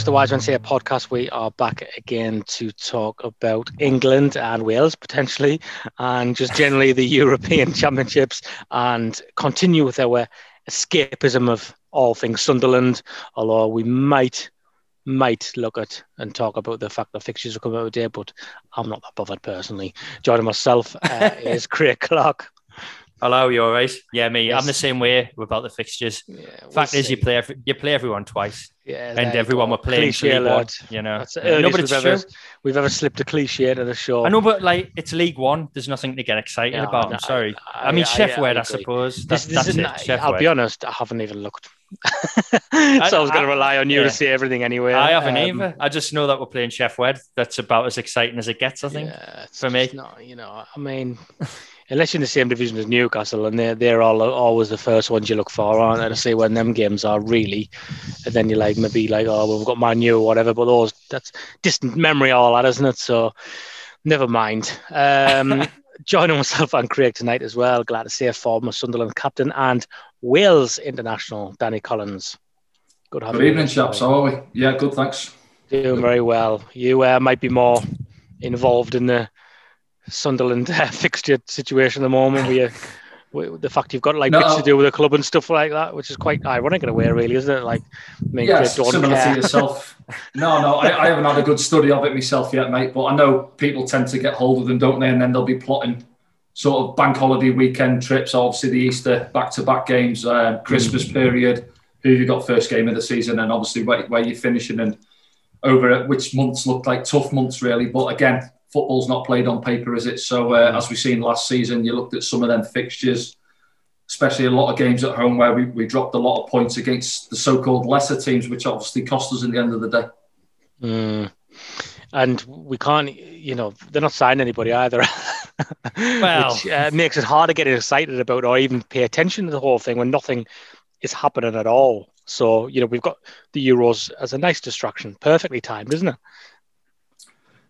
to the Wise Men Say podcast. We are back again to talk about England and Wales potentially, and just generally the European Championships, and continue with our escapism of all things Sunderland. Although we might might look at and talk about the fact that fixtures are coming out today, but I'm not that bothered personally. Joining myself uh, is Craig Clark. Hello, you all right? Yeah, me. Yes. I'm the same way about the fixtures. Yeah, we'll Fact see. is, you play every, you play everyone twice. Yeah, and everyone will play cliche, One, you know. That's yeah. no, but it's we've true. Ever, we've ever slipped a cliche to the show. I know, but like it's League One. There's nothing to get excited no, about. No, I'm sorry. I, I mean, Chef I, I, I suppose. This, this that's it. I'll be honest. I haven't even looked. so I, was going to rely on you yeah. to see everything anyway. I haven't um, either. I just know that we're playing Sheff Wed. That's about as exciting as it gets. I think yeah, for me. Not, you know, I mean unless you're in the same division as Newcastle, and they're they're all always the first ones you look for, aren't they? To see when them games are really, and then you're like maybe like oh well, we've got Man U or whatever, but those that's distant memory all that, isn't it? So never mind. Um, joining myself and Craig tonight as well. Glad to see a former Sunderland captain and Wales international Danny Collins. Good, good evening, chaps. How are we? Yeah, good. Thanks. Doing very well. You uh, might be more involved in the Sunderland uh, fixture situation at the moment. We, the fact you've got like no, bits to do with the club and stuff like that, which is quite ironic in a way, really, isn't it? Like, I yeah, similar care. to yourself. no, no, I, I, haven't had a good study of it myself yet, mate. But I know people tend to get hold of them, don't they? And then they'll be plotting sort of bank holiday weekend trips. Obviously, the Easter back-to-back games, uh, Christmas mm. period. Who you got first game of the season, and obviously where, where you're finishing, and over which months looked like tough months, really. But again, football's not played on paper, is it? So uh, as we've seen last season, you looked at some of them fixtures, especially a lot of games at home where we, we dropped a lot of points against the so-called lesser teams, which obviously cost us in the end of the day. Mm. And we can't, you know, they're not signing anybody either, well, which uh, makes it hard to get excited about or even pay attention to the whole thing when nothing is happening at all. So, you know, we've got the Euros as a nice distraction, perfectly timed, isn't it?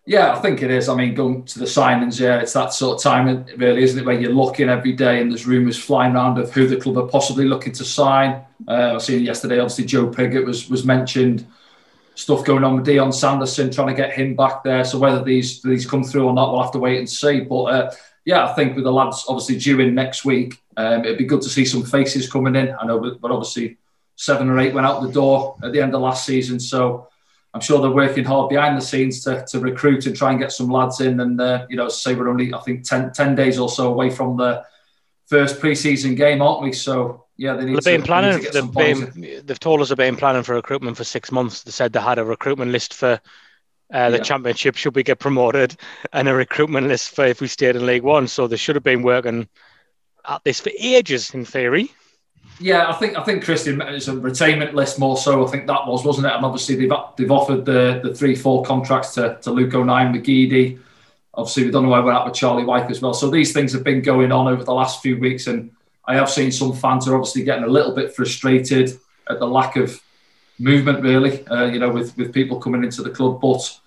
Yeah, I think it is. I mean, going to the signings, yeah, it's that sort of time, really, isn't it? Where you're looking every day and there's rumours flying around of who the club are possibly looking to sign. Uh, I seen yesterday, obviously, Joe Pigott was was mentioned. Stuff going on with Dion Sanderson, trying to get him back there. So whether these these come through or not, we'll have to wait and see. But uh, yeah, I think with the lads obviously due in next week, um, it'd be good to see some faces coming in. I know, but obviously seven or eight went out the door at the end of last season. So I'm sure they're working hard behind the scenes to, to recruit and try and get some lads in. And, uh, you know, say we're only, I think, 10, 10 days or so away from the first pre-season game, aren't we? So, yeah, they need they've been planning. They've, been, they've told us they've been planning for recruitment for six months. They said they had a recruitment list for uh, the yeah. championship should we get promoted, and a recruitment list for if we stayed in League One. So they should have been working at this for ages, in theory. Yeah, I think I think Christian it's a retainment list more so. I think that was wasn't it? And obviously they've they've offered the the three four contracts to to Luke O'Nien, McGeady. Obviously we don't know where we're at with Charlie Wyke as well. So these things have been going on over the last few weeks, and I have seen some fans are obviously getting a little bit frustrated at the lack of movement, really. Uh, you know, with with people coming into the club, but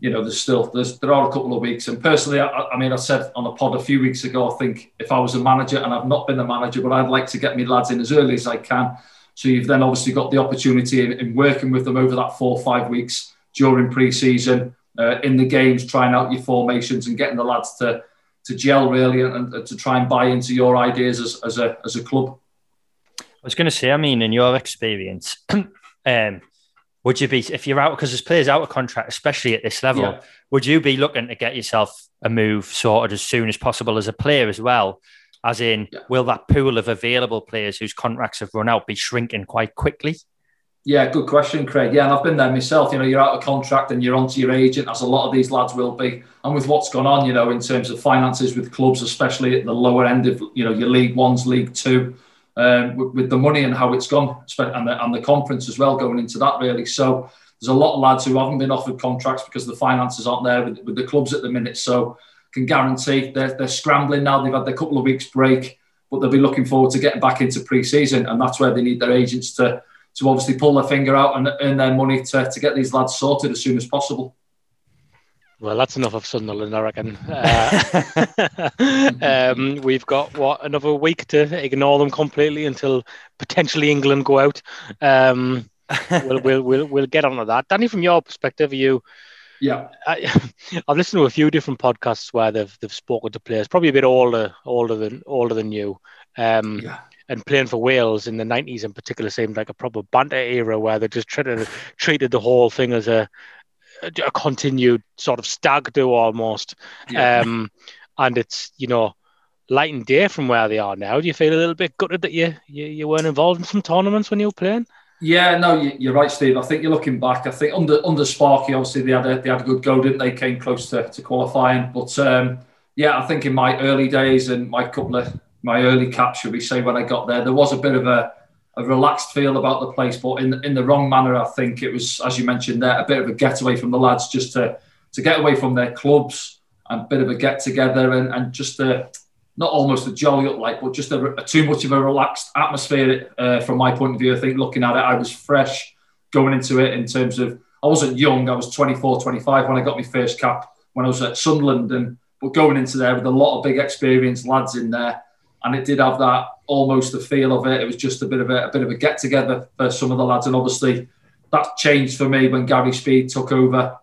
you know, there's still there's there are a couple of weeks. And personally, I, I, mean, I said on a pod a few weeks ago, I think if I was a manager, and I've not been a manager, but I'd like to get me lads in as early as I can. So you've then obviously got the opportunity in, in working with them over that four five weeks during pre-season, uh, in the games, trying out your formations and getting the lads to to gel really and, and to try and buy into your ideas as, as a as a club. I was going to say, I mean, in your experience, um, would you be if you're out because there's players out of contract, especially at this level? Yeah. Would you be looking to get yourself a move sorted as soon as possible as a player as well? As in, yeah. will that pool of available players whose contracts have run out be shrinking quite quickly? Yeah, good question, Craig. Yeah, and I've been there myself. You know, you're out of contract and you're onto your agent, as a lot of these lads will be. And with what's gone on, you know, in terms of finances with clubs, especially at the lower end of, you know, your League Ones, League Two, um, with, with, the money and how it's gone, and the, and the conference as well going into that really. So there's a lot of lads who haven't been offered contracts because the finances aren't there with, with the clubs at the minute. So can guarantee they're, they're scrambling now. They've had their couple of weeks break, but they'll be looking forward to getting back into pre-season, and that's where they need their agents to to obviously pull their finger out and earn their money to, to get these lads sorted as soon as possible. Well, that's enough of Sunderland, I reckon. Uh, um, we've got what another week to ignore them completely until potentially England go out. Um, we'll, we'll we'll we'll get on to that. Danny, from your perspective, you yeah, I, have listened to a few different podcasts where they've they've spoken to players, probably a bit older older than older than you. Um, yeah. And playing for Wales in the nineties in particular seemed like a proper banter era where they just treated treated the whole thing as a a continued sort of stag do almost. Yeah. Um, and it's you know light and day from where they are now. Do you feel a little bit gutted that you you, you weren't involved in some tournaments when you were playing? Yeah, no, you're right, Steve. I think you're looking back. I think under under Sparky, obviously they had a, they had a good go, didn't they? Came close to, to qualifying, but um, yeah, I think in my early days and my couple of my early caps, should we say, when I got there, there was a bit of a, a relaxed feel about the place, but in in the wrong manner. I think it was, as you mentioned there, a bit of a getaway from the lads, just to to get away from their clubs and a bit of a get together and, and just a, not almost a jolly up like, but just a, a too much of a relaxed atmosphere uh, from my point of view. I think looking at it, I was fresh going into it in terms of I wasn't young. I was 24, 25 when I got my first cap when I was at Sunderland, and but going into there with a lot of big experienced lads in there, and it did have that almost the feel of it. It was just a bit of a, a bit of a get together for some of the lads, and obviously that changed for me when Gary Speed took over.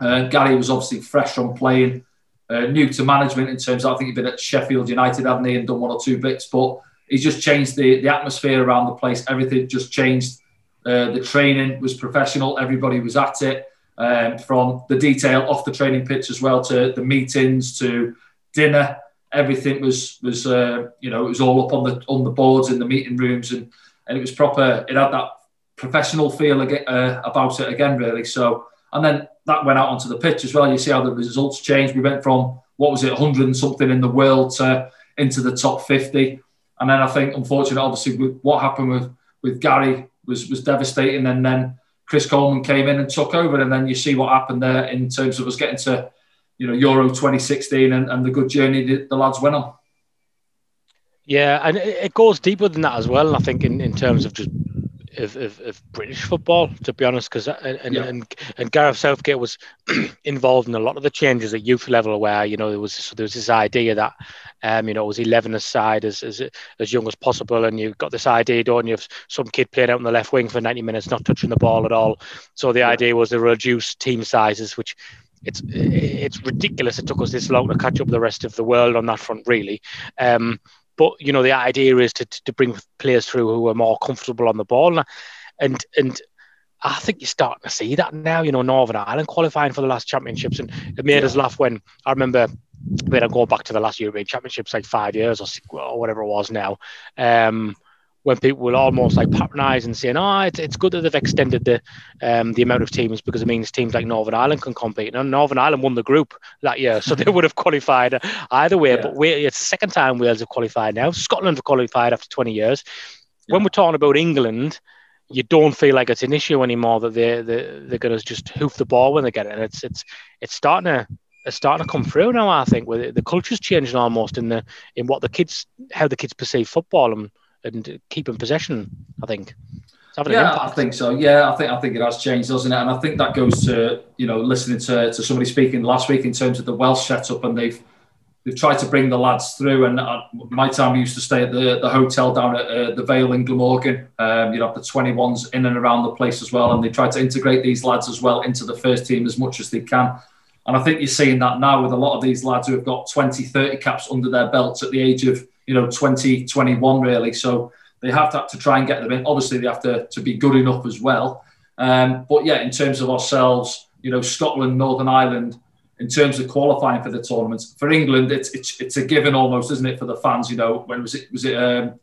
Uh, Gary was obviously fresh on playing uh, new to management in terms of, I think he'd been at Sheffield United, hadn't he, and done one or two bits, but he's just changed the, the atmosphere around the place. Everything just changed. Uh, the training was professional, everybody was at it. Um, from the detail off the training pitch as well to the meetings to dinner, everything was was uh, you know it was all up on the on the boards in the meeting rooms and and it was proper. It had that professional feel again, uh, about it again, really. So and then that went out onto the pitch as well. You see how the results changed. We went from what was it, 100 and something in the world to into the top 50. And then I think, unfortunately, obviously, with what happened with, with Gary was was devastating. And then Chris Coleman came in and took over. And then you see what happened there in terms of us getting to, you know, Euro 2016 and, and the good journey the, the lads went on. Yeah, and it goes deeper than that as well. I think in, in terms of just of, of, of British football, to be honest, because uh, and, yeah. and and Gareth Southgate was involved in a lot of the changes at youth level, where you know there was so there was this idea that um, you know it was eleven aside as, as as young as possible, and you've got this idea, don't you, of some kid playing out on the left wing for ninety minutes, not touching the ball at all. So the yeah. idea was to reduce team sizes, which it's it's ridiculous. It took us this long to catch up with the rest of the world on that front, really. Um, but you know, the idea is to, to bring players through who are more comfortable on the ball, and and I think you're starting to see that now. You know, Northern Ireland qualifying for the last championships, and it made yeah. us laugh when I remember when I go back to the last European Championships, like five years or, or whatever it was now. Um, when people will almost like patronise and saying, "Oh, it's, it's good that they've extended the um, the amount of teams because it means teams like Northern Ireland can compete." And Northern Ireland won the group that year, so they would have qualified either way. Yeah. But we, it's the second time Wales have qualified now. Scotland have qualified after 20 years. Yeah. When we're talking about England, you don't feel like it's an issue anymore that they they they're going to just hoof the ball when they get it. And it's it's it's starting to it's starting to come through now. I think with the culture's changing almost in the in what the kids how the kids perceive football and and keeping possession. I think. Yeah, I think so. Yeah, I think I think it has changed, doesn't it? And I think that goes to you know listening to, to somebody speaking last week in terms of the Welsh setup, and they've they've tried to bring the lads through. And uh, my time we used to stay at the, the hotel down at uh, the Vale in Glamorgan. Um, you know, the 21s in and around the place as well, and they try to integrate these lads as well into the first team as much as they can. And I think you're seeing that now with a lot of these lads who have got 20, 30 caps under their belts at the age of you know 2021 really. So they have to, have to try and get them in. Obviously, they have to, to be good enough as well. Um, but yeah, in terms of ourselves, you know, Scotland, Northern Ireland, in terms of qualifying for the tournaments, for England, it's it's, it's a given almost, isn't it, for the fans? You know, when was it? Was it um,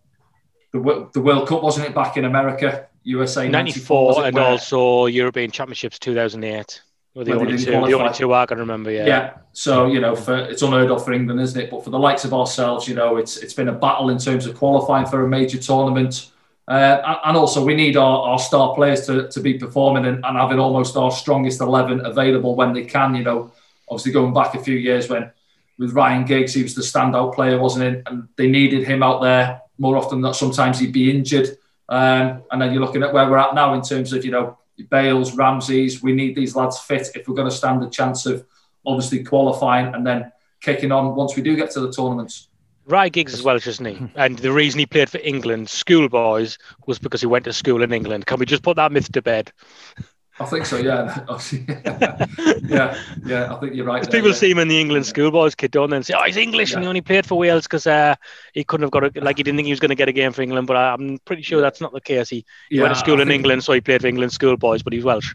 the the World Cup? Wasn't it back in America, USA? '94, and where, also European Championships 2008. Well, the, only two, the only two I can remember, yeah. Yeah. So you know, for, it's unheard of for England, isn't it? But for the likes of ourselves, you know, it's it's been a battle in terms of qualifying for a major tournament, uh, and also we need our, our star players to, to be performing and, and having almost our strongest eleven available when they can. You know, obviously going back a few years when with Ryan Giggs, he was the standout player, wasn't it? And they needed him out there more often than sometimes he'd be injured. Um, and then you're looking at where we're at now in terms of you know Bales, Ramseys. We need these lads fit if we're going to stand a chance of obviously qualifying and then kicking on once we do get to the tournaments. Ryan Giggs is Welsh, isn't he? And the reason he played for England schoolboys was because he went to school in England. Can we just put that myth to bed? I think so, yeah. yeah, yeah, I think you're right. There, people yeah. see him in the England schoolboys kid, don't they? And say, oh, he's English yeah. and he only played for Wales because uh, he couldn't have got a, like, he didn't think he was going to get a game for England. But I'm pretty sure that's not the case. He, he yeah, went to school I in England, so he played for England schoolboys, but he's Welsh.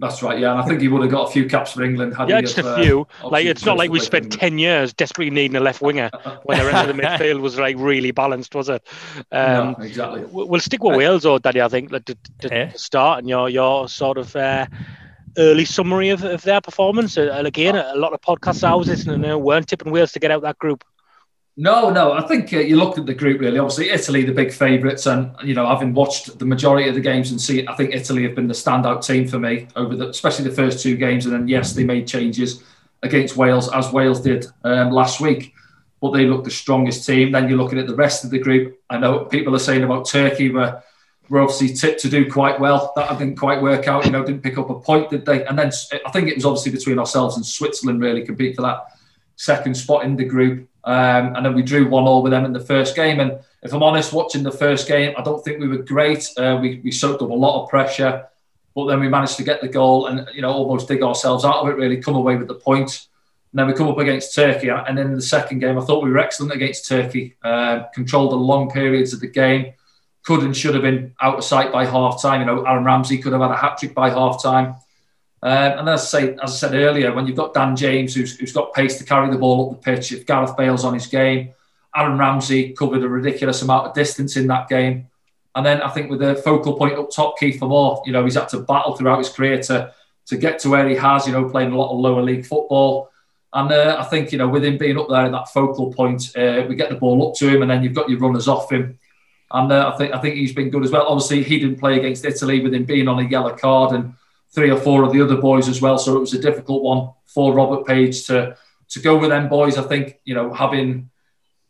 That's right, yeah, and I think he would have got a few caps for England. Had yeah, just a uh, few. like it's not like we spent ten years desperately needing a left winger when the rest of the midfield was like really balanced, was it? Um, no, exactly. We'll stick with Wales, or Daddy. I think to, to, yeah. start and your your sort of uh, early summary of, of their performance. Uh, and again, a lot of podcasts I was listening to weren't tipping Wales to get out that group. No, no. I think uh, you look at the group really. Obviously, Italy, the big favourites, and you know, having watched the majority of the games and see, I think Italy have been the standout team for me over the, especially the first two games. And then yes, they made changes against Wales as Wales did um, last week, but they look the strongest team. Then you're looking at the rest of the group. I know people are saying about Turkey were were obviously tipped to do quite well. That didn't quite work out. You know, didn't pick up a point, did they? And then I think it was obviously between ourselves and Switzerland really compete for that second spot in the group. Um, and then we drew one all with them in the first game. And if I'm honest, watching the first game, I don't think we were great. Uh, we, we soaked up a lot of pressure, but then we managed to get the goal and you know almost dig ourselves out of it. Really, come away with the point. And then we come up against Turkey, and then in the second game, I thought we were excellent against Turkey. Uh, controlled the long periods of the game. Could and should have been out of sight by half time. You know, Aaron Ramsey could have had a hat trick by half time. Um, and as I say, as I said earlier, when you've got Dan James who's, who's got pace to carry the ball up the pitch, if Gareth Bale's on his game, Aaron Ramsey covered a ridiculous amount of distance in that game. And then I think with the focal point up top, Kieffer Moore, you know, he's had to battle throughout his career to to get to where he has, you know, playing a lot of lower league football. And uh, I think, you know, with him being up there in that focal point, uh, we get the ball up to him and then you've got your runners off him. And uh, I think I think he's been good as well. Obviously, he didn't play against Italy with him being on a yellow card and three or four of the other boys as well. So it was a difficult one for Robert Page to to go with them boys. I think you know having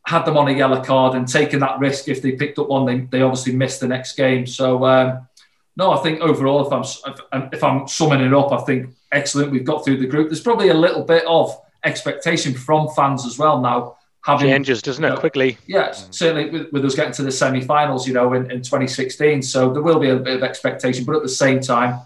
had them on a yellow card and taking that risk if they picked up one, they, they obviously missed the next game. So um, no, I think overall, if I'm if, if I'm summing it up, I think excellent. We've got through the group. There's probably a little bit of expectation from fans as well now. Having, Changes, doesn't it, you know, quickly? Yeah, certainly with, with, us getting to the semi-finals, you know, in, in 2016. So there will be a bit of expectation, but at the same time,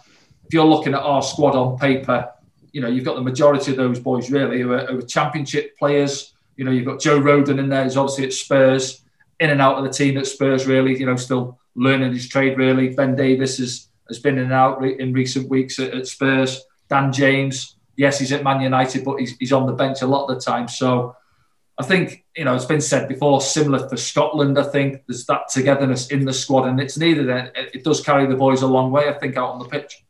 if you're looking at our squad on paper, you know, you've got the majority of those boys really who are, who are championship players. You know, you've got Joe Rodon in there, who's obviously at Spurs, in and out of the team at Spurs, really, you know, still learning his trade, really. Ben Davies has, has been in and out in recent weeks at, at Spurs. Dan James, yes, he's at Man United, but he's, he's on the bench a lot of the time. So I think, you know, it's been said before, similar for Scotland, I think there's that togetherness in the squad, and it's needed. It does carry the boys a long way, I think, out on the pitch.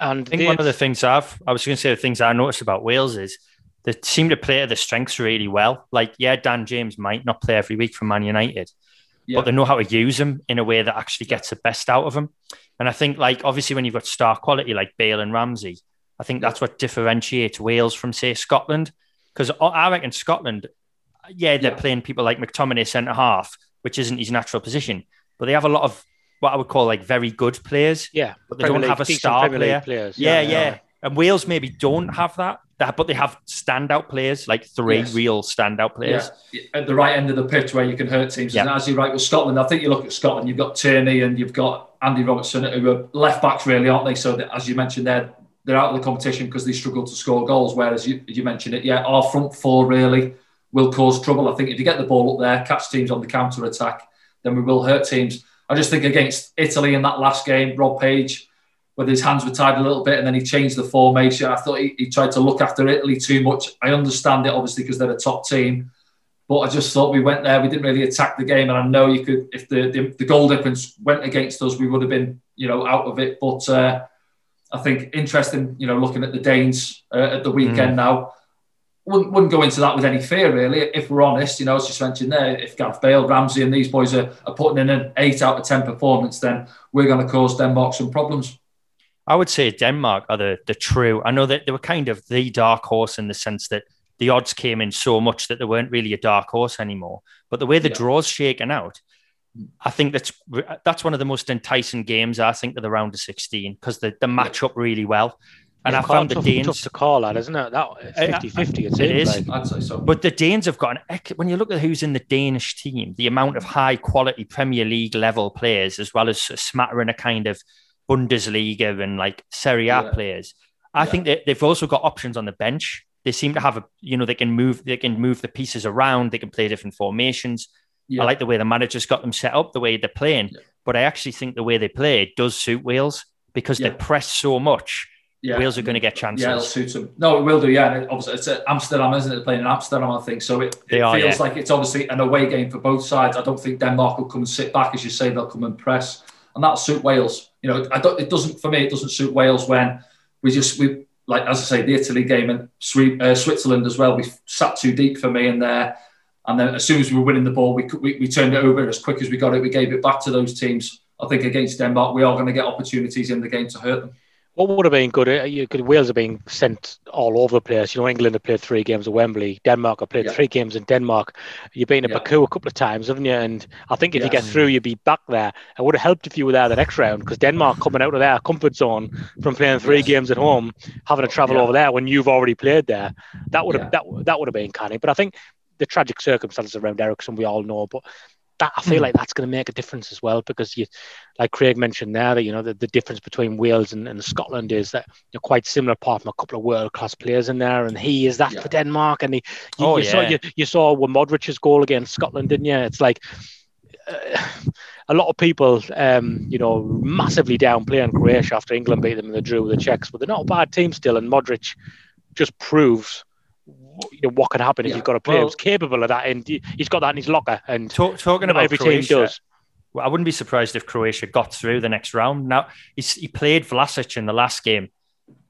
And I think one of the things I've, I was going to say the things I noticed about Wales is they seem to play to the strengths really well. Like, yeah, Dan James might not play every week for Man United, yeah. but they know how to use him in a way that actually gets the best out of him. And I think, like, obviously, when you've got star quality like Bale and Ramsey, I think that's what differentiates Wales from, say, Scotland. Because I reckon Scotland, yeah, they're yeah. playing people like McTominay centre half, which isn't his natural position, but they have a lot of what I would call like very good players. Yeah, but they Premier don't League, have a star player. Players. Yeah, yeah, yeah, And Wales maybe don't have that. That, but they have standout players, like three yes. real standout players yeah. at the right end of the pitch where you can hurt teams. Yeah. And as you're right with Scotland, I think you look at Scotland, you've got Tierney and you've got Andy Robertson, who are left backs, really, aren't they? So that, as you mentioned, they're they're out of the competition because they struggle to score goals. Whereas you, you mentioned it, yeah, our front four really will cause trouble. I think if you get the ball up there, catch teams on the counter attack, then we will hurt teams. I just think against Italy in that last game, Rob Page, with his hands were tied a little bit and then he changed the formation. I thought he, he tried to look after Italy too much. I understand it, obviously, because they're a top team. But I just thought we went there, we didn't really attack the game. And I know you could, if the, the, the goal difference went against us, we would have been, you know, out of it. But uh, I think interesting, you know, looking at the Danes uh, at the weekend mm. now wouldn't, wouldn't go into that with any fear, really. If we're honest, you know, as just mentioned there, if Gareth Bale, Ramsey, and these boys are, are putting in an eight out of 10 performance, then we're going to cause Denmark some problems. I would say Denmark are the, the true. I know that they were kind of the dark horse in the sense that the odds came in so much that they weren't really a dark horse anymore. But the way the yeah. draw's shaken out, I think that's that's one of the most enticing games I think of the round of 16 because the, they match up really well. And yeah, I found tough, the Danes tough to call that, isn't it? That 50-50, it, it is. Like. I'd say so. But the Danes have got an when you look at who's in the Danish team, the amount of high quality Premier League level players, as well as a smattering of kind of Bundesliga and like Serie A yeah. players. I yeah. think that they've also got options on the bench. They seem to have a, you know, they can move, they can move the pieces around. They can play different formations. Yeah. I like the way the manager's got them set up, the way they're playing. But I actually think the way they play does suit Wales because they press so much. Wales are going to get chances. Yeah, it'll suit them. No, it will do. Yeah, and obviously it's Amsterdam, isn't it? They're playing in Amsterdam, I think. So it, it are, feels like it's obviously an away game for both sides. I don't think Denmark will come and sit back, as you say. They'll come and press, and that'll suit Wales. You know, I don't. It doesn't for me. It doesn't suit Wales when we just we like as I say the Italy game and uh, Switzerland as well. We sat too deep for me in there, and then as soon as we were winning the ball, we, we we turned it over as quick as we got it. We gave it back to those teams. I think against Denmark, we are going to get opportunities in the game to hurt them. What would have been good? Uh, you could, Wales are being sent all over the place. You know, England have played three games at Wembley. Denmark have played yeah. three games in Denmark. You've been to yeah. Baku a couple of times, haven't you? And I think if yes. you get through, you'd be back there. It would have helped if you were there the next round because Denmark coming out of their comfort zone from playing three yes. games at home, having to travel yeah. over there when you've already played there, that would have that that would have been canny. But I think the tragic circumstances around Eriksen we all know. But that I feel mm. like that's going to make a difference as well because you, like Craig mentioned there, that you know the, the difference between Wales and, and Scotland is that you're quite similar, apart from a couple of world class players in there, and he is that yeah. for Denmark, and he, you, oh, you yeah. saw you, you saw Modric's goal against Scotland, didn't you? It's like. Uh, a lot of people, um, you know, massively downplaying Croatia after England beat them in the drew with the Czechs, but they're not a bad team still. And Modric just proves you know what can happen yeah. if you've got a player well, who's capable of that, and he's got that in his locker. And talk, talking about every Croatia, team does. Well, I wouldn't be surprised if Croatia got through the next round. Now he played Vlasic in the last game,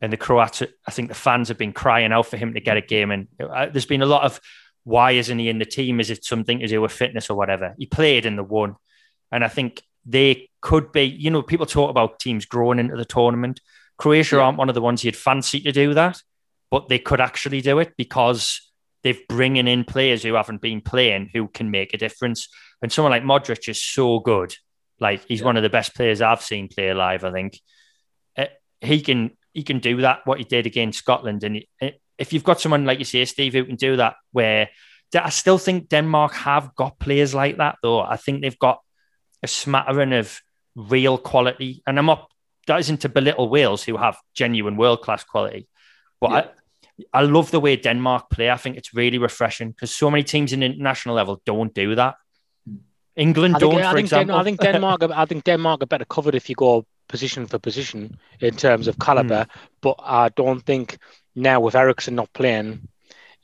and the Croats. I think the fans have been crying out for him to get a game. And uh, there's been a lot of why isn't he in the team? Is it something to do with fitness or whatever? He played in the one, and I think they could be. You know, people talk about teams growing into the tournament. Croatia yeah. aren't one of the ones you'd fancy to do that but they could actually do it because they've bringing in players who haven't been playing who can make a difference. And someone like Modric is so good. Like he's yeah. one of the best players I've seen play live. I think uh, he can he can do that what he did against Scotland. And uh, if you've got someone like you say, Steve, who can do that, where I still think Denmark have got players like that, though. I think they've got a smattering of real quality. And I'm not that isn't to belittle Wales, who have genuine world class quality. But yeah. I love the way Denmark play. I think it's really refreshing because so many teams in international level don't do that. England I think, don't, I for example. Den- I think Denmark. I think Denmark are better covered if you go position for position in terms of caliber. Mm. But I don't think now with Eriksen not playing,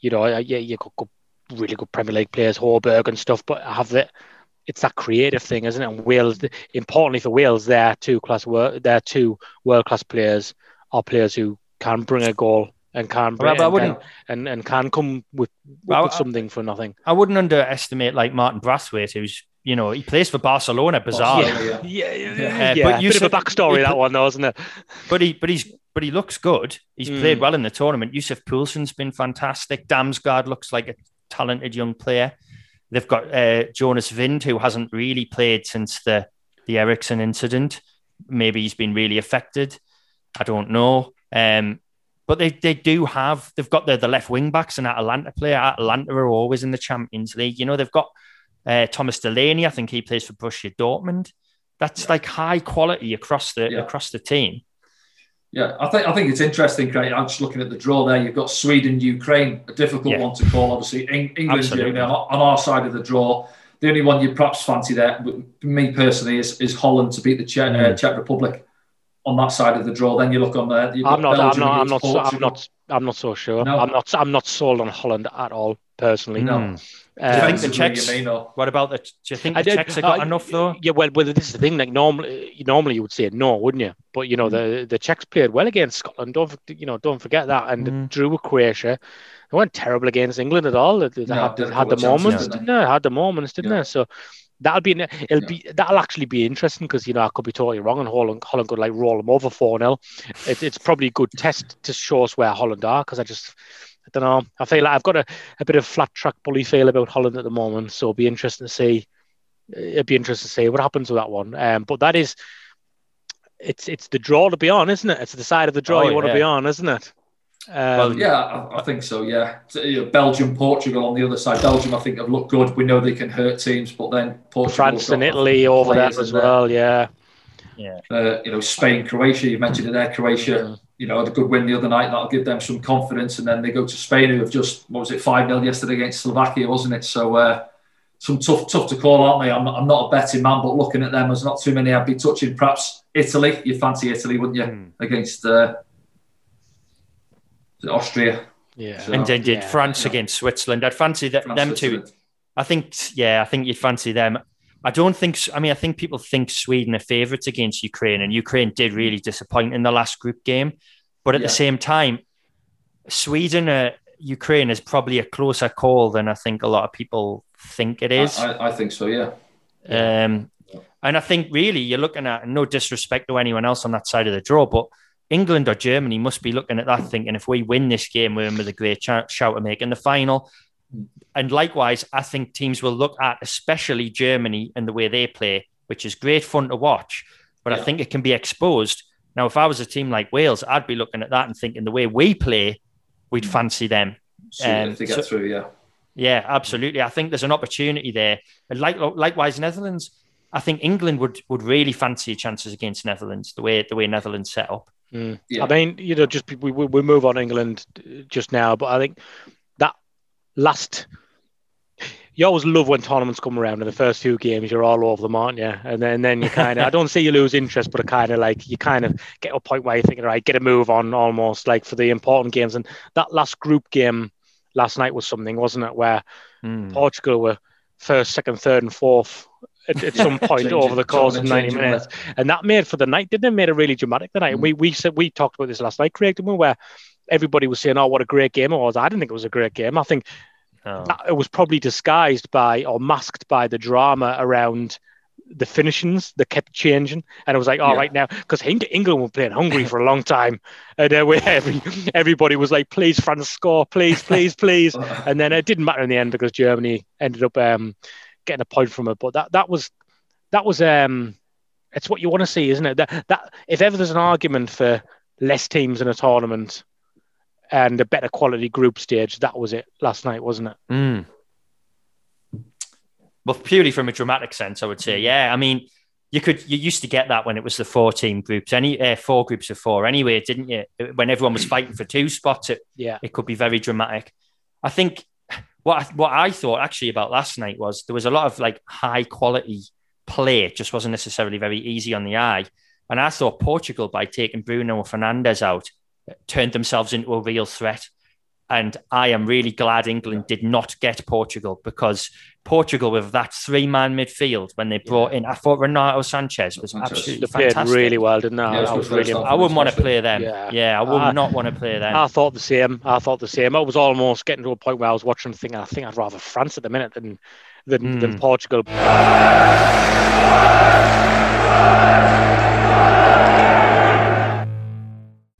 you know, yeah, you got good, really good Premier League players, Højbjerg and stuff. But I have that. It's that creative thing, isn't it? And Wales, importantly for Wales, they're two class, they're two world class players, are players who can bring a goal and can well, and, can, and, and can come with, well, with something for nothing. I wouldn't underestimate like Martin Braithwaite, who's you know he plays for Barcelona. Bizarre, yeah, yeah, yeah. yeah, uh, yeah. But you bit said, of a backstory he, that one, though, isn't it? But he, but he's, but he looks good. He's mm. played well in the tournament. Yussuf Poulsen's been fantastic. Damsgaard looks like a talented young player. They've got uh, Jonas Wind, who hasn't really played since the the Eriksen incident. Maybe he's been really affected. I don't know. Um, but they, they do have they've got the, the left wing backs and Atalanta player. Atalanta are always in the Champions League. You know they've got uh, Thomas Delaney. I think he plays for Borussia Dortmund. That's yeah. like high quality across the yeah. across the team. Yeah, I think I think it's interesting, Craig. I'm just looking at the draw there. You've got Sweden, Ukraine, a difficult yeah. one to call. Obviously, England you know, on our side of the draw. The only one you perhaps fancy there, me personally, is, is Holland to beat the Czech, uh, Czech Republic on that side of the draw. Then you look on there. I'm not. I'm not. I'm not. So, I'm not. I'm not so sure. No. I'm not. I'm not sold on Holland at all personally. No. Um, do you think the Czechs? What about the? Do you think the did, Czechs have got uh, enough though? Yeah, well, well, this is the thing. Like normally, normally you would say no, wouldn't you? But you know, mm. the the Czechs played well against Scotland. Don't you know? Don't forget that. And mm. drew with Croatia. They weren't terrible against England at all. They, they no, had, had the moments, didn't they? Had the moments, didn't yeah. they? So that'll be it'll yeah. be that'll actually be interesting because you know I could be totally wrong and Holland Holland could like roll them over four 0 it, It's probably a good test to show us where Holland are because I just I don't know I feel like I've got a, a bit of flat track bully feel about Holland at the moment so it'll be interesting to see it'd be interesting to see what happens with that one um, but that is it's it's the draw to be on, isn't it? It's the side of the draw Oh, you want to be on, isn't it? Um, Well, Yeah, I, I think so. Yeah, So, you know, Belgium, Portugal on the other side. Belgium, I think, have looked good. We know they can hurt teams, but then Portugal, France and Italy over there as well. Yeah, yeah. Uh, you know, Spain, Croatia. You mentioned it there. Croatia, you know, had a good win the other night. That'll give them some confidence. And then they go to Spain, who have just what was it five 0 yesterday against Slovakia, wasn't it? So. Uh, some tough, tough to call, aren't they? I'm, I'm not a betting man, but looking at them, there's not too many I'd be touching. Perhaps Italy, you'd fancy Italy, wouldn't you? Hmm. Against uh, is it Austria. yeah. So- And then did Yeah. France against Switzerland. I'd fancy that, France, them two. I think, yeah, I think you'd fancy them. I don't think, I mean, I think people think Sweden are favourites against Ukraine, and Ukraine did really disappoint in the last group game. But at Yeah. the same time, Sweden, uh, Ukraine is probably a closer call than I think a lot of people think it is. I, I, I think so. Yeah. Um, and I think really you're looking at no disrespect to anyone else on that side of the draw, but England or Germany must be looking at that thinking if we win this game, we're in with a great ch- shout to make in the final. And likewise, I think teams will look at especially Germany and the way they play, which is great fun to watch. But I think it can be exposed. Now, if I was a team like Wales, I'd be looking at that and thinking the way we play, we'd fancy them. So Um, if they get so- through, yeah. Yeah, absolutely. I think there's an opportunity there. And like likewise, Netherlands. I think England would would really fancy chances against Netherlands the way the way Netherlands set up. Mm. Yeah. I mean, you know, just we, we we move on England uh, just now, but I think that last. You always love when tournaments come around. and the first few games, you're all over them, aren't you? And then, then you kind of, I don't say you lose interest, but it kind of like you kind of get to a point where you're thinking, right, get a move on almost like for the important games. And that last group game last night was something, wasn't it? Where Hmm. Portugal were first, second, third, and fourth at, at some point over the course of 90 changing, minutes. And that made for the night, didn't it? Made it really dramatic the night. Mm. We we said we talked about this last night, Craig, didn't we? Where everybody was saying, "Oh, what a great game it was." I didn't think it was a great game. I think Oh. that, it was probably disguised by or masked by the drama around the finishings that kept changing. And it was like, all Yeah. right now, because England were playing Hungary for a long time, and uh, every, everybody was like, "Please, France, score! Please, please, please!" and then it didn't matter in the end because Germany ended up um, getting a point from it. But that that was that was um, it's what you want to see, isn't it? That that if ever there's an argument for less teams in a tournament and a better quality group stage, that was it last night, wasn't it? Mm. Well, purely from a dramatic sense, I would say, yeah. I mean, you could you used to get that when it was the four team groups, any uh, four groups of four, anyway, didn't you? When everyone was fighting for two spots, it Yeah. it could be very dramatic. I think what I, what I thought actually about last night was there was a lot of like high quality play. It just wasn't necessarily very easy on the eye. And I thought Portugal, by taking Bruno Fernandes out, turned themselves into a real threat. And I am really glad England did not get Portugal because Portugal, with that three man midfield, when they brought in, I thought Renato Sanches was Sanches. absolutely They played fantastic. really well, didn't they? Yeah, it was I was really. I wouldn't want to play them. Yeah. Yeah, I would I- not want to play them. I thought the same. I thought the same. I was almost getting to a point where I was watching thinking, I think I'd rather France at the minute than than, than Hmm. Portugal.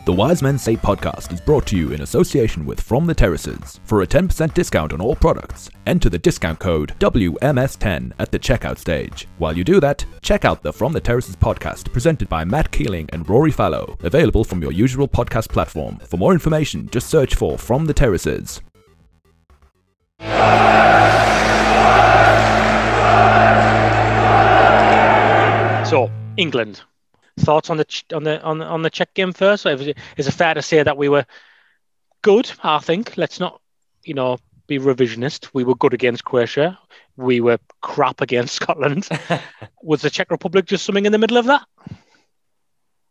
The Wise Men Say podcast is brought to you in association with From the Terraces. For a 10% discount on all products, enter the discount code WMS10 at the checkout stage. While you do that, check out the From the Terraces podcast presented by Matt Keeling and Rory Fallow, available from your usual podcast platform. For more information, just search for From the Terraces. So England, thoughts on the on the on, the- on the Czech game first? Is it, is it fair to say that we were good? I think. Let's not, you know, be revisionist. We were good against Croatia. We were crap against Scotland. was the Czech Republic just something in the middle of that?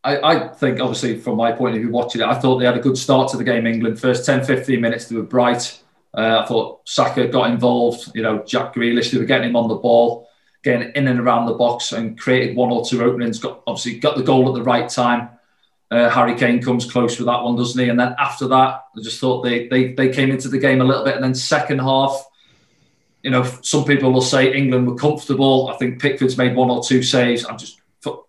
I, I think, obviously, from my point of view, watching it, I thought they had a good start to the game, England. First 10, 15 minutes, they were bright. Uh, I thought Saka got involved. You know, Jack Grealish, they were getting him on the ball, getting in and around the box and created one or two openings. Got Obviously, got the goal at the right time. Uh, Harry Kane comes close with that one, doesn't he? And then after that, I just thought they, they, they came into the game a little bit. And then second half, you know, some people will say England were comfortable. I think Pickford's made one or two saves. I'm just,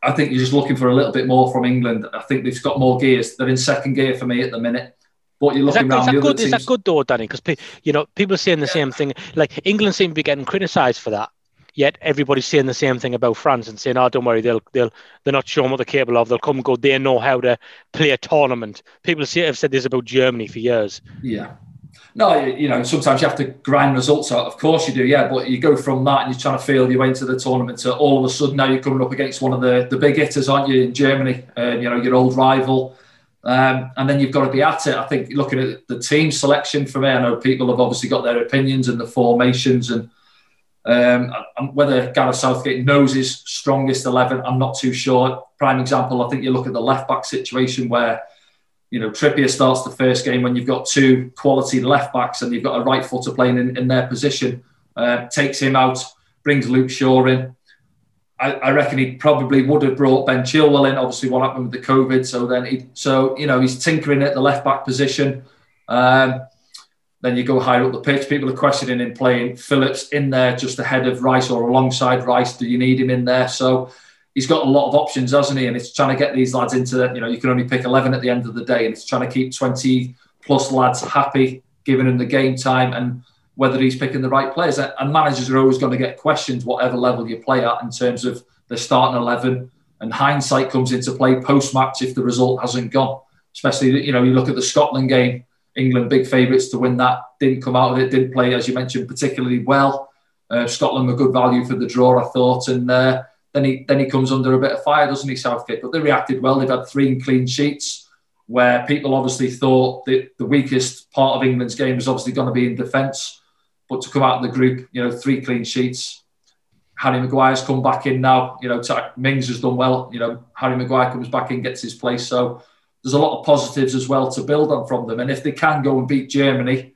I think you're just looking for a little bit more from England. I think they've got more gears. They're in second gear for me at the minute. But you're Is that, looking is around that the other good? Is that good though, Danny? Because you know people are saying the same thing. Like England seem to be getting criticised for that. Yet everybody's saying the same thing about France and saying, "Oh, don't worry, they'll they'll they're not showing what they're capable of. They'll come and go. They know how to play a tournament." People have said this about Germany for years. Yeah. No, you know, sometimes you have to grind results out. Of course you do, yeah. But you go from that and you're trying to feel your way into the tournament to all of a sudden now you're coming up against one of the, the big hitters, aren't you, in Germany? Uh, you know, your old rival. Um, and then you've got to be at it. I think looking at the team selection for me, I know people have obviously got their opinions and the formations and um, whether Gareth Southgate knows his strongest 11, I'm not too sure. Prime example, I think you look at the left back situation where, you know, Trippier starts the first game when you've got two quality left backs and you've got a right footer playing in, in their position, uh, takes him out, brings Luke Shaw in. I, I, reckon he probably would have brought Ben Chilwell in. Obviously, what happened with the COVID, so then he, so you know, he's tinkering at the left back position. Um, then you go higher up the pitch. People are questioning him playing Phillips in there just ahead of Rice or alongside Rice. Do you need him in there? So he's got a lot of options, hasn't he? And it's trying to get these lads into, you know, you can only pick 11 at the end of the day. And it's trying to keep 20 plus lads happy, giving them the game time and whether he's picking the right players. And managers are always going to get questions, whatever level you play at, in terms of the starting 11. And hindsight comes into play post match if the result hasn't gone. Especially, you know, you look at the Scotland game England big favourites to win that. Didn't come out of it. Didn't play as you mentioned particularly well. Uh, Scotland were good value for the draw, I thought, and uh, then he then he comes under a bit of fire, doesn't he, Southgate? But they reacted well. They've had three clean sheets, where people obviously thought that the weakest part of England's game was obviously going to be in defence. But to come out of the group, you know, three clean sheets. Harry Maguire's come back in now. You know, Mings has done well. You know, Harry Maguire comes back in, gets his place. So there's a lot of positives as well to build on from them. And if they can go and beat Germany,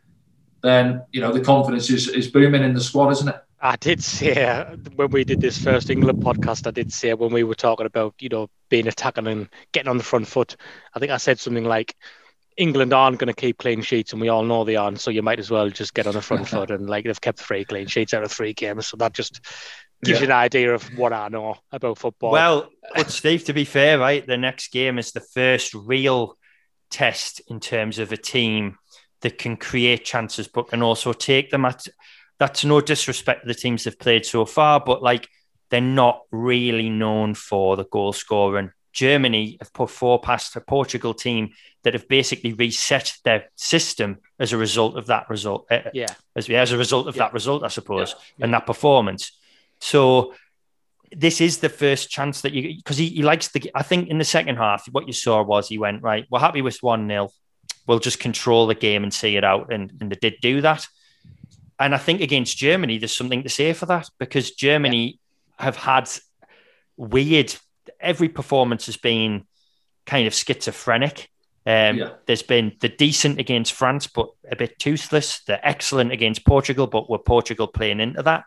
then you know the confidence is, is booming in the squad, isn't it? I did say uh, when we did this first England podcast, I did say uh, when we were talking about you know being attacking and getting on the front foot, I think I said something like England aren't going to keep clean sheets, and we all know they aren't. So you might as well just get on the front foot. And like they've kept three clean sheets out of three games, so that just gives yeah. you an idea of what I know about football. Well, but Steve, to be fair, right, the next game is the first real test in terms of a team that can create chances but can also take them at that's no disrespect to the teams they've played so far, but like they're not really known for the goal scoring. Germany have put four past a Portugal team that have basically reset their system as a result of that result. Eh, yeah. As, as a result of yeah. that result, I suppose, yeah. and that performance. So this is the first chance that you because he, he likes the I think in the second half what you saw was he went right we're happy with one 0 we'll just control the game and see it out and, and they did do that and I think against Germany there's something to say for that because Germany yeah. have had weird every performance has been kind of schizophrenic um, yeah. There's been the decent against France, but a bit toothless. The excellent against Portugal, but were Portugal playing into that?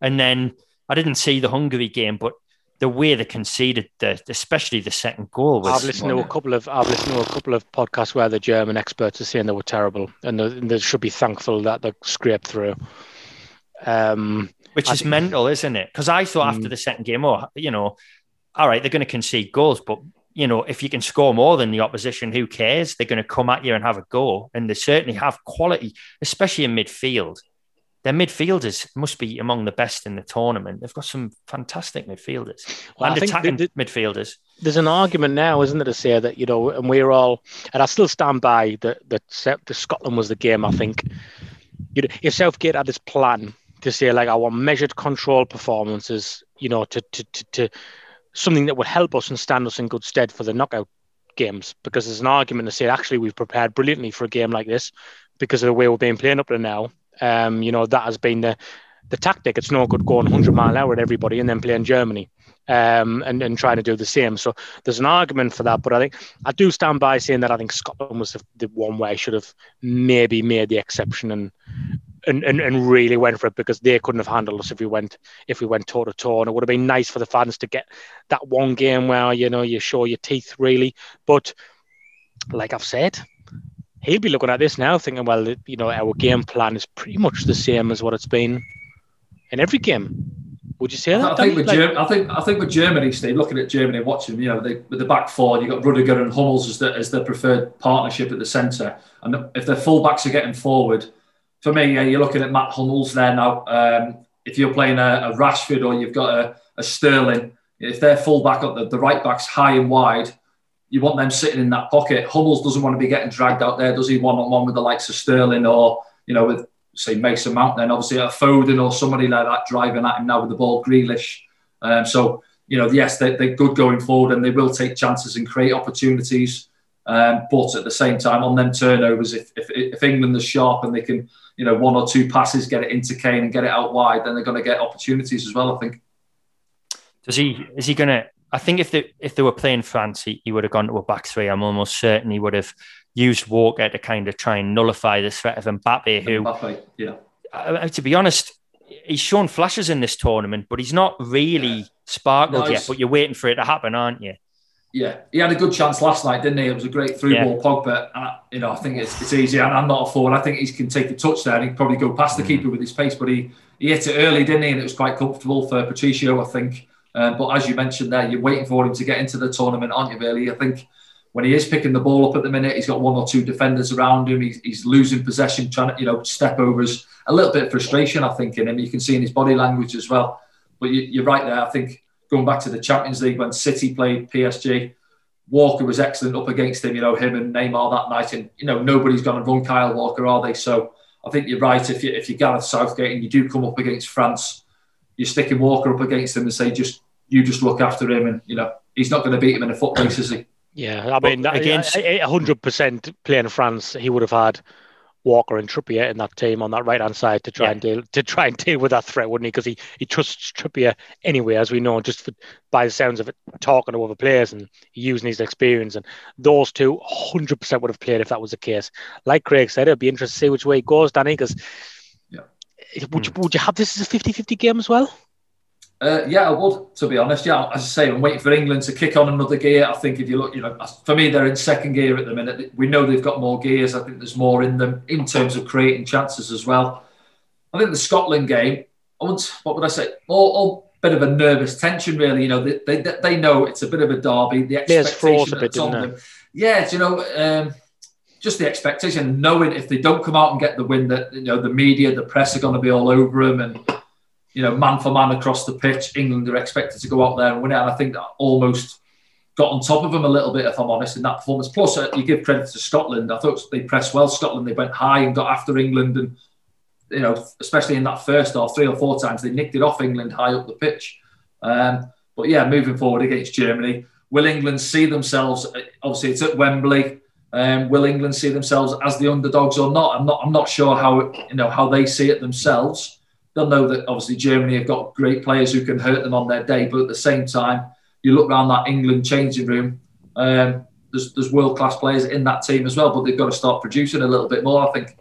And then I didn't see the Hungary game, but the way they conceded, the, especially the second goal, was. I've listened to a couple of I've listened to a couple of podcasts where the German experts are saying they were terrible, and they, they should be thankful that they scraped through. Um, Which I is think, mental, isn't it? Because I thought mm, after the second game, oh, you know, all right, they're going to concede goals, but you know, if you can score more than the opposition, who cares? They're going to come at you and have a go, and they certainly have quality, especially in midfield their midfielders must be among the best in the tournament. They've got some fantastic midfielders well, and attacking the, midfielders. There's an argument now, isn't there, to say that you know, and we're all, and I still stand by that that the Scotland was the game. I think, you know, if Southgate had this plan to say like I want measured, controlled performances, you know, to to to, to something that would help us and stand us in good stead for the knockout games, because there's an argument to say actually we've prepared brilliantly for a game like this because of the way we're being playing up to now um, you know, that has been the the tactic. It's no good going 100 mile an hour at everybody and then playing Germany um, and, and trying to do the same. So there's an argument for that. But I think I do stand by saying that I think Scotland was the, the one way I should have maybe made the exception and, and, and, and really went for it because they couldn't have handled us if we went if we went toe to toe. And it would have been nice for the fans to get that one game where you know you show your teeth really. But like I've said, he'll be looking at this now thinking, well, you know, our game plan is pretty much the same as what it's been in every game. Would you say that? I think with like, Germany, I think I think with Germany, Steve, looking at Germany watching, you know, they, with the back four, you've got Rudiger and Hummels as the as their preferred partnership at the centre, and if their fullbacks are getting forward, for me, yeah, you're looking at Matt Hummels there now. Um, if you're playing a, a Rashford or you've got a, a Sterling, if they're full back up, the, the right back's high and wide, you want them sitting in that pocket. Hummels doesn't want to be getting dragged out there, does he? One on one with the likes of Sterling or, you know, with, say, Mason Mount, then obviously a Foden or somebody like that driving at him now with the ball, Grealish. Um, so, you know, yes, they, they're good going forward and they will take chances and create opportunities. Um, but at the same time, on them turnovers, if, if, if England is sharp and they can, you know, one or two passes, get it into Kane and get it out wide, then they're going to get opportunities as well, I think. Does he, is he going to, I think if they, if they were playing France, he, he would have gone to a back three. I'm almost certain he would have used Walker to kind of try and nullify the threat of Mbappe, who, Mbappe, yeah. Uh, to be honest, he's shown flashes in this tournament, but he's not really yeah. sparkled no, yet. But you're waiting for it to happen, aren't you? Yeah, he had a good chance last night, didn't he? It was a great through yeah. ball, Pogba. And I, you know, I think it's, it's easy. And I'm not a forward. I think he can take a touch there and he probably go past the mm. keeper with his pace. But he, he hit it early, didn't he? And it was quite comfortable for Patricio, I think. Uh, but as you mentioned there, you're waiting for him to get into the tournament, aren't you? Really, I think when he is picking the ball up at the minute, he's got one or two defenders around him. He's, he's losing possession, trying to you know step overs. A little bit of frustration, I think, in him. You can see in his body language as well. But you, are right there. I think going back to the Champions League when City played PSG, Walker was excellent up against him, you know, him and Neymar that night. And, you know, nobody's going to run Kyle Walker, are they? So I think you're right. If, you, if you're Gareth Southgate and you do come up against France, you're sticking Walker up against him and say, just you just look after him. And, you know, he's not going to beat him in a foot race, is he? Yeah, I mean, against 100% playing France, he would have had Walker and Trippier in that team on that right hand side to try yeah. and deal to try and deal with that threat, wouldn't he? Because he, he trusts Trippier anyway, as we know, just for, by the sounds of it, talking to other players and using his experience. And those two, hundred percent would have played if that was the case. Like Craig said, it'd be interesting to see which way it goes, Danny. Because yeah. Would you, would you have this as a 50-50 game as well? Uh, yeah, I would, to be honest. Yeah, as I say, I'm waiting for England to kick on another gear. I think if you look, you know, for me, they're in second gear at the minute. We know they've got more gears. I think there's more in them in terms of creating chances as well. I think the Scotland game, I want, what would I say? All, bit of a nervous tension, really. You know, they, they, they know it's a bit of a derby. The expectation that's on them. Yeah, you know, um, just the expectation, knowing if they don't come out and get the win, that you know the media, the press are going to be all over them, and you know, man for man across the pitch. England are expected to go out there and win it. And I think that almost got on top of them a little bit, if I'm honest, in that performance. Plus, uh, you give credit to Scotland. I thought they pressed well. Scotland, they went high and got after England. And, you know, especially in that first or three or four times, they nicked it off England high up the pitch. Um, but yeah, moving forward against Germany, will England see themselves? Uh, obviously, it's at Wembley. Um, will England see themselves as the underdogs or not? I'm not. I'm not sure how you know how they see it themselves they'll know that obviously Germany have got great players who can hurt them on their day, but at the same time, you look around that England changing room. Um, there's, there's world class players in that team as well, but they've got to start producing a little bit more. I think.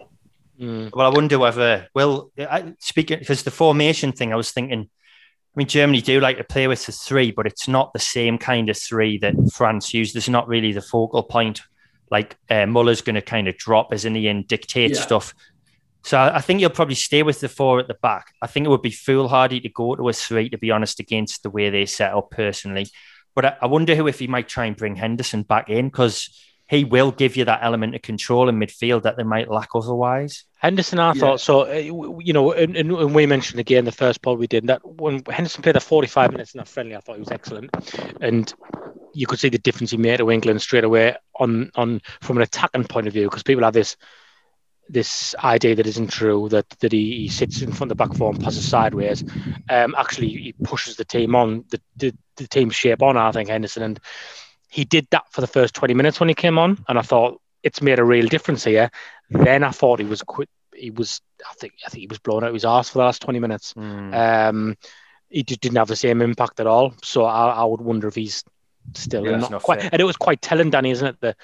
Mm. Well, I wonder whether well, I, speaking because the formation thing, I was thinking. I mean, Germany do like to play with the three, but it's not the same kind of three that France used. There's not really the focal point. Like uh, Muller's going to kind of drop, isn't he, and dictate yeah. stuff. So I think you'll probably stay with the four at the back. I think it would be foolhardy to go to a three, to be honest, against the way they set up personally. But I, I wonder who if he might try and bring Henderson back in because he will give you that element of control in midfield that they might lack otherwise. Henderson, I yeah. thought so. Uh, you know, and, and, we mentioned again the first poll we did that when Henderson played the 45 minutes in that friendly, I thought he was excellent, and you could see the difference he made to England straight away on on from an attacking point of view because people have this this idea that isn't true that that he, he sits in front of the back four and passes sideways. Um, actually, he pushes the team on the, the, the team shape on. I think Henderson and he did that for the first twenty minutes when he came on, and I thought it's made a real difference here. Then I thought he was quit. He was, I think, I think he was blown out his ass for the last twenty minutes. Mm. Um, he just didn't have the same impact at all. So I, I would wonder if he's still yeah, not, not quite. Fair. And it was quite telling, Danny, isn't it? The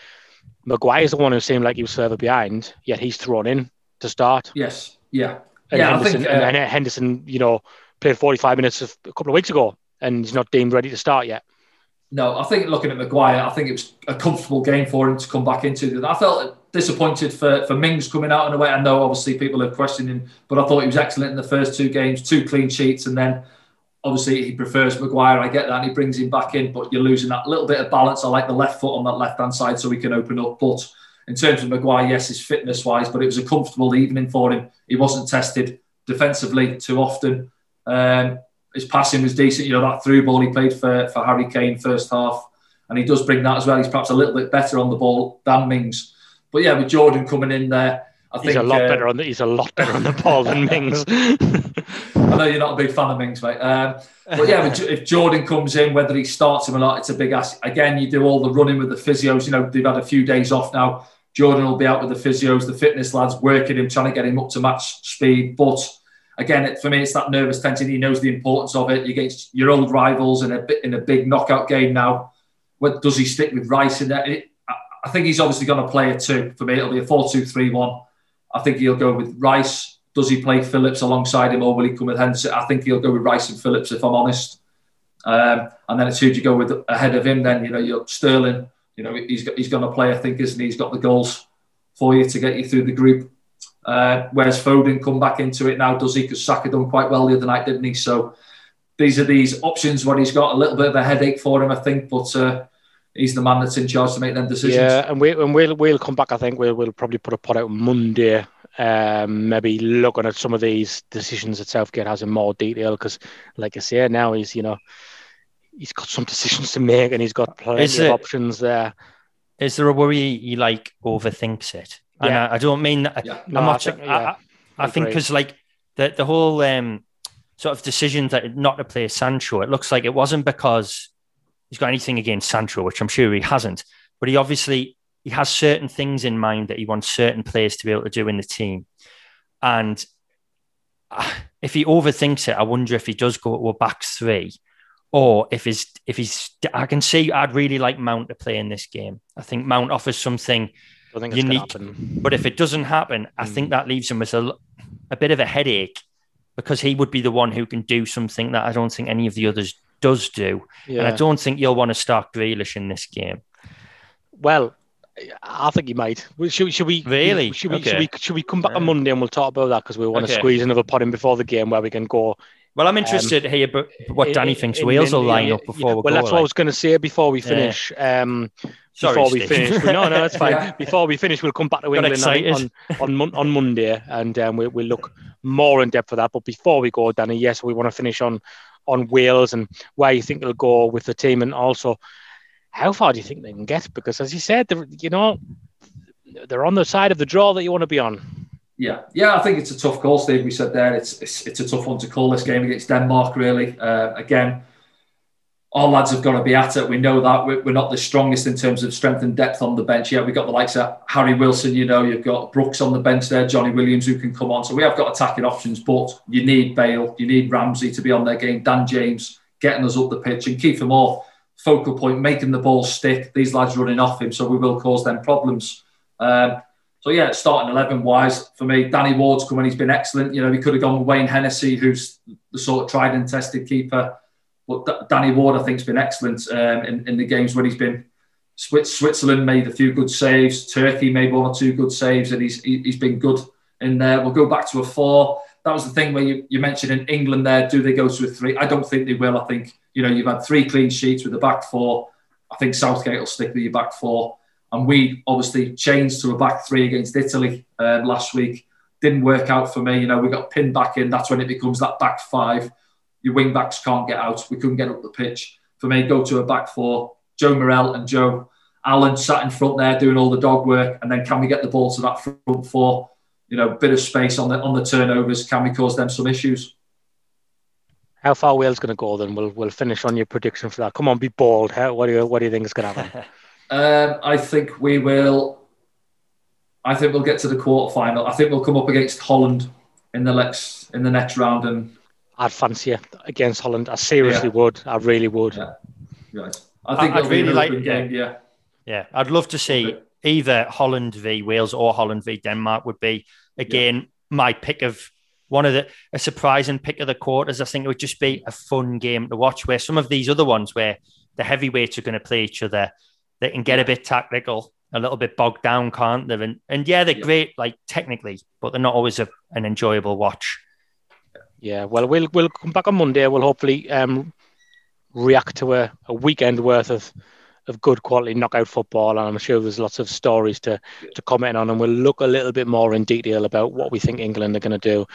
Maguire's the one who seemed like he was further behind, yet he's thrown in to start. Yes, yeah, and yeah. Henderson, think, uh, and Henderson, you know, played 45 minutes a couple of weeks ago, and he's not deemed ready to start yet. No, I think looking at Maguire, I think it was a comfortable game for him to come back into. I felt disappointed for, for Mings coming out in a way. I know obviously people are questioning, but I thought he was excellent in the first two games, two clean sheets, and then obviously he prefers Maguire. I get that, and he brings him back in, but you're losing that little bit of balance. I like the left foot on that left hand side so he can open up. But in terms of Maguire, yes, his fitness wise, but it was a comfortable evening for him. He wasn't tested defensively too often. Um, his passing was decent. You know that through ball he played for for Harry Kane first half, and he does bring that as well. He's perhaps a little bit better on the ball than Mings. But yeah, with Jordan coming in there, I he's think a lot uh, better on the he's a lot better on the ball than Mings. I know you're not a big fan of Mings, mate. Um, but yeah, if Jordan comes in, whether he starts him or not, it's a big ask. Again, you do all the running with the physios. You know they've had a few days off now. Jordan will be out with the physios, the fitness lads, working him, trying to get him up to match speed. But again, it, for me, it's that nervous tension. He knows the importance of it. You against your old rivals in a in a big knockout game now. What does he stick with Rice in there? It, I think he's obviously going to play a two. For me, it'll be a 4 2 3 1. I think he'll go with Rice. Does he play Phillips alongside him or will he come with Henderson? I think he'll go with Rice and Phillips, if I'm honest. Um, and then it's who do you go with ahead of him? Then, you know, you're Sterling. You know, he's, he's going to play, I think, isn't he? He's got the goals for you to get you through the group. Uh, where's Foden come back into it now? Does he? Because Saka done quite well the other night, didn't he? So these are these options where he's got a little bit of a headache for him, I think. But uh, he's the man that's in charge to make them decisions. Yeah, and we and we'll we'll come back. I think we'll we'll probably put a pot out Monday. Um, maybe looking at some of these decisions that Southgate has in more detail because, like I say, now he's you know he's got some decisions to make and he's got plenty is of it, options there. Is there a worry he like overthinks it? And yeah. I, I, don't mean that. Yeah. I'm no, not. I think, yeah, I, I think because like the the whole um, sort of decision that not to play Sancho, it looks like it wasn't because he's got anything against Sancho, which I'm sure he hasn't. But he obviously he has certain things in mind that he wants certain players to be able to do in the team. And uh, if he overthinks it, I wonder if he does go to a back three, or if he's if he's. I can see I'd really like Mount to play in this game. I think Mount offers something unique. But if it doesn't happen, I mm. think that leaves him with a a bit of a headache because he would be the one who can do something that I don't think any of the others does do. Yeah. And I don't think you'll want to start Grealish in this game. Well, I think he might. Should, should we really? Should we, okay. should we should we come back on Monday and we'll talk about that because we want okay. to squeeze another pot in before the game where we can go. Well, I'm interested um, to hear what Danny thinks in, Wales in, will line up before yeah, we Well, that's like. what I was going to say before we finish. Yeah. Um, Sorry, before we Steve. finish, no, no, that's fine. yeah. Before we finish, we'll come back to England on, on, on on Monday, and um, we, we'll look more in depth for that. But before we go, Danny, yes, we want to finish on on Wales and where you think they'll go with the team, and also how far do you think they can get? Because as you said, you know, they're on the side of the draw that you want to be on. Yeah, yeah, I think it's a tough call, Steve. We said there it's it's, it's a tough one to call this game against Denmark. Really, uh, again, our lads have got to be at it. We know that we're, not the strongest in terms of strength and depth on the bench. Yeah, we've got the likes of Harry Wilson, you know, you've got Brooks on the bench there, Johnny Williams who can come on. So we have got attacking options, but you need Bale, you need Ramsey to be on their game, Dan James getting us up the pitch, and Kieffer Moore, focal point, making the ball stick. These lads running off him, so we will cause them problems. Um, so yeah, starting eleven wise for me, Danny Ward's coming. He's been excellent. You know, he could have gone with Wayne Hennessy, who's the sort of tried and tested keeper. But Danny Ward, I think, has been excellent um, in, in the games when he's been. Switzerland made a few good saves. Turkey made one or two good saves, and he's he's been good in there. We'll go back to a four. That was the thing where you, you mentioned in England there. Do they go to a three? I don't think they will. I think you know you've had three clean sheets with the back four. I think Southgate will stick with your back four, and we obviously changed to a back three against Italy uh, last week. Didn't work out for me. You know we got pinned back in. That's when it becomes that back five your wing backs can't get out. We couldn't get up the pitch. For me, go to a back four. Joe Morrell and Joe Allen sat in front there doing all the dog work, and then can we get the ball to that front four? You know, bit of space on the on the turnovers. Can we cause them some issues? How far Wales going to go? Then we'll we'll finish on your prediction for that. Come on, be bold. How, what do you what do you think is going to happen? um, I think we will. I think we'll get to the quarter final. I think we'll come up against Holland in the next in the next round and I'd fancy it against Holland. I seriously yeah. would. I really would. Yeah. Right. I think I'd really like game. Yeah. Yeah. I'd love to see either Holland v Wales or Holland v Denmark would be again yeah. my pick of one of the a surprising pick of the quarters. I think it would just be a fun game to watch. Where some of these other ones, where the heavyweights are going to play each other, they can get a bit tactical, a little bit bogged down, can't they? And, and yeah, they're yeah. great, like technically, but they're not always a, an enjoyable watch. Yeah, well, we'll we'll come back on Monday. We'll hopefully um, react to a, a weekend worth of of good quality knockout football, and I'm sure there's lots of stories to to comment on, and we'll look a little bit more in detail about what we think England are going to do,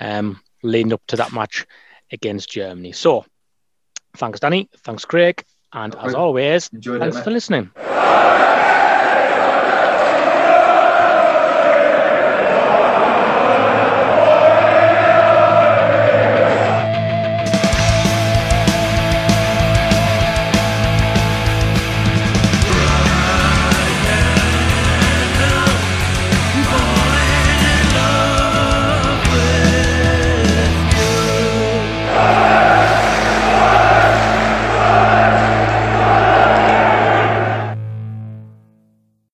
um, leading up to that match against Germany. So, thanks, Danny. Thanks, Craig. And as always, Enjoyed thanks it, for listening.